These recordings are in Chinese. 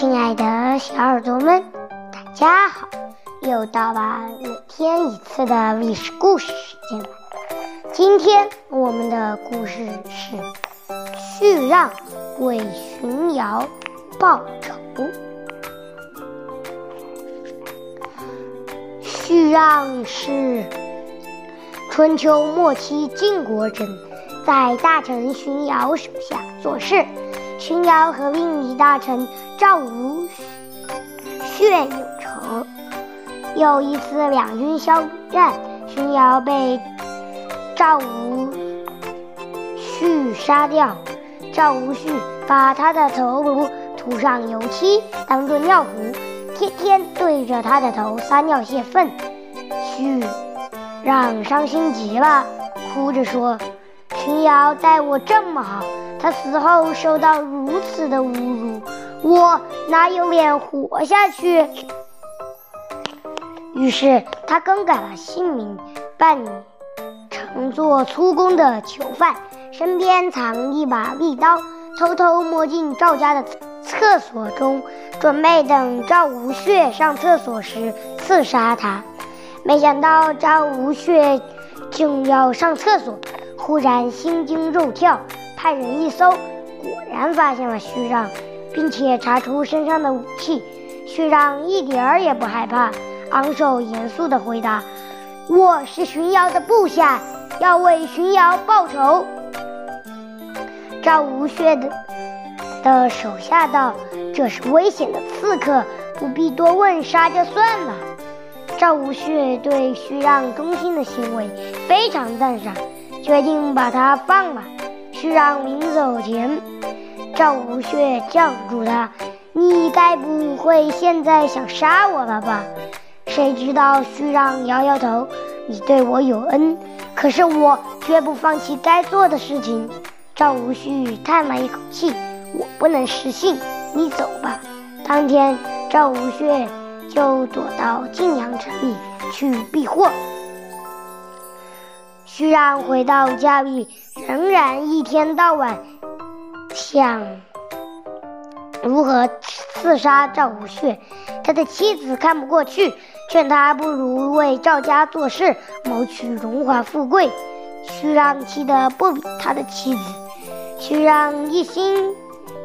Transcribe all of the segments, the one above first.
亲爱的小耳朵们，大家好！又到了每天一次的历史故事时间了。今天我们的故事是续让为荀瑶报仇。续让是春秋末期晋国人，在大臣荀瑶手下做事。荀瑶和另一大臣赵无血有仇。有一次两军交战，荀瑶被赵无恤杀掉。赵无恤把他的头颅涂上油漆，当做尿壶，天天对着他的头撒尿泄愤。许让伤心极了，哭着说：“荀瑶待我这么好。”他死后受到如此的侮辱，我哪有脸活下去？于是他更改了姓名，扮成做粗工的囚犯，身边藏一把利刀，偷偷摸进赵家的厕所中，准备等赵无血上厕所时刺杀他。没想到赵无血正要上厕所，忽然心惊肉跳。派人一搜，果然发现了虚让，并且查出身上的武器。虚让一点儿也不害怕，昂首严肃地回答：“我是荀瑶的部下，要为荀瑶报仇。”赵无血的的手下道：“这是危险的刺客，不必多问，杀就算了。”赵无血对徐让忠心的行为非常赞赏，决定把他放了。徐让临走前，赵无血叫住他：“你该不会现在想杀我了吧？”谁知道徐让摇摇头：“你对我有恩，可是我绝不放弃该做的事情。”赵无恤叹了一口气：“我不能失信，你走吧。”当天，赵无血就躲到晋阳城里去避祸。徐让回到家里。仍然一天到晚想如何刺杀赵无血，他的妻子看不过去，劝他不如为赵家做事，谋取荣华富贵。徐让气得不理他的妻子。徐让一心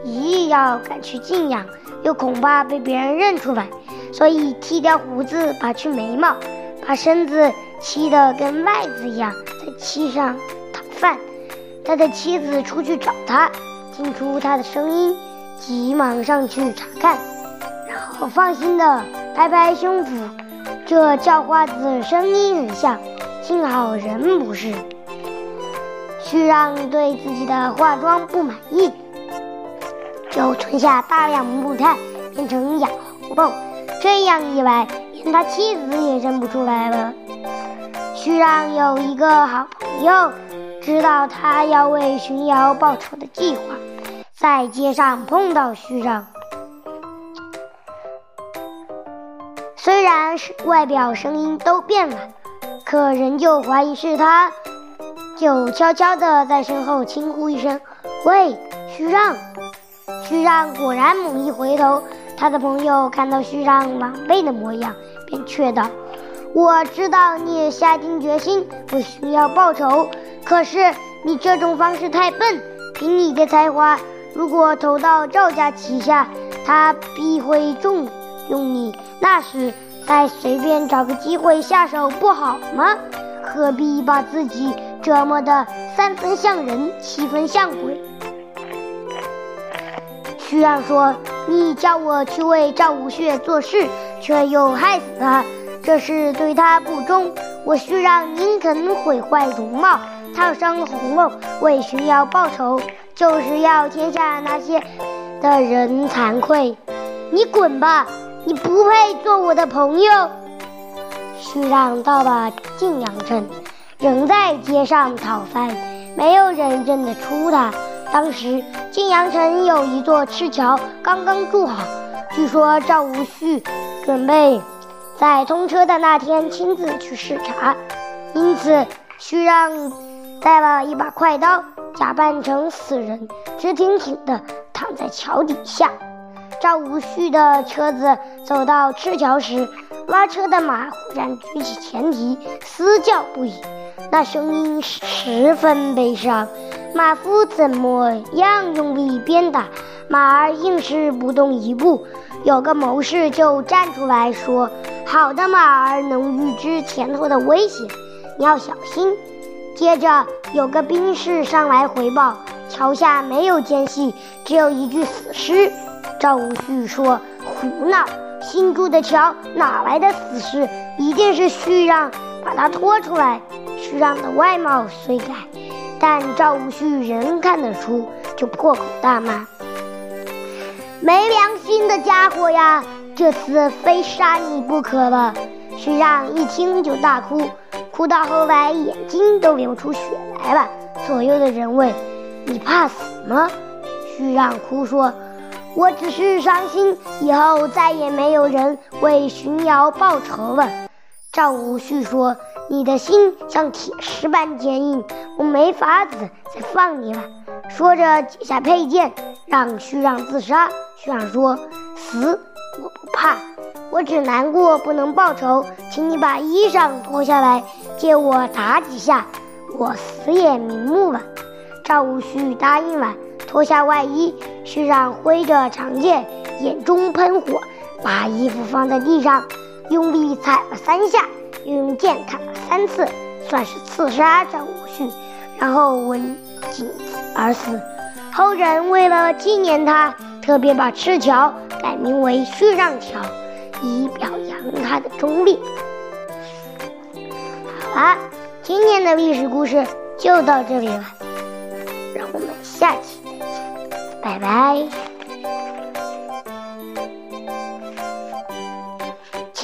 一意要赶去晋阳，又恐怕被别人认出来，所以剃掉胡子，拔去眉毛，把身子气得跟麦子一样，在漆上讨饭。他的妻子出去找他，听出他的声音，急忙上去查看，然后放心的拍拍胸脯，这叫花子声音很像，幸好人不是。徐让对自己的化妆不满意，就存下大量木炭，变成哑红豆，这样一来，连他妻子也认不出来了。徐让有一个好朋友。知道他要为巡瑶报仇的计划，在街上碰到徐让，虽然是外表声音都变了，可仍旧怀疑是他，就悄悄地在身后轻呼一声：“喂，徐让！”徐让果然猛一回头，他的朋友看到徐让狼狈的模样，便劝道：“我知道你也下定决心不需要报仇。”可是你这种方式太笨，凭你的才华，如果投到赵家旗下，他必会重用你。那时再随便找个机会下手不好吗？何必把自己折磨得三分像人，七分像鬼？徐让说：“你叫我去为赵无血做事，却又害死他，这是对他不忠。我需让宁肯毁坏容貌。”烫伤红肉，为荀瑶报仇，就是要天下那些的人惭愧。你滚吧，你不配做我的朋友。徐让到了晋阳城，仍在街上讨饭，没有人认得出他。当时晋阳城有一座赤桥刚刚筑好，据说赵无恤准备在通车的那天亲自去视察，因此徐让。带了一把快刀，假扮成死人，直挺挺地躺在桥底下。赵无恤的车子走到赤桥时，拉车的马忽然举起前蹄，嘶叫不已，那声音十分悲伤。马夫怎么样用力鞭打，马儿硬是不动一步。有个谋士就站出来说：“好的马儿能预知前头的危险，你要小心。”接着有个兵士上来回报，桥下没有奸细，只有一具死尸。赵无恤说：“胡闹！新筑的桥哪来的死尸？一定是虚让把他拖出来。”虚让的外貌虽改，但赵无恤仍看得出，就破口大骂：“没良心的家伙呀！这次非杀你不可了！”徐让一听就大哭，哭到后来眼睛都流出血来了。左右的人问：“你怕死吗？”徐让哭说。我只是伤心，以后再也没有人为荀瑶报仇了。赵无恤说：“你的心像铁石般坚硬，我没法子再放你了。”说着解下佩剑，让虚让自杀。虚让说：“死我不怕，我只难过不能报仇，请你把衣裳脱下来，借我打几下，我死也瞑目了。”赵无恤答应了。脱下外衣，虚让挥着长剑，眼中喷火，把衣服放在地上，用力踩了三下，又用剑砍了三次，算是刺杀张无恤，然后吻颈而死。后人为了纪念他，特别把赤桥改名为虚让桥，以表扬他的忠烈。好了，今天的历史故事就到这里了，让我们下期再见。拜拜，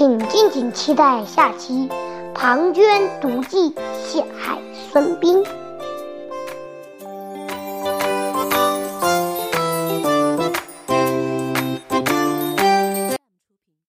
请敬请期待下期庞涓毒计陷害孙膑。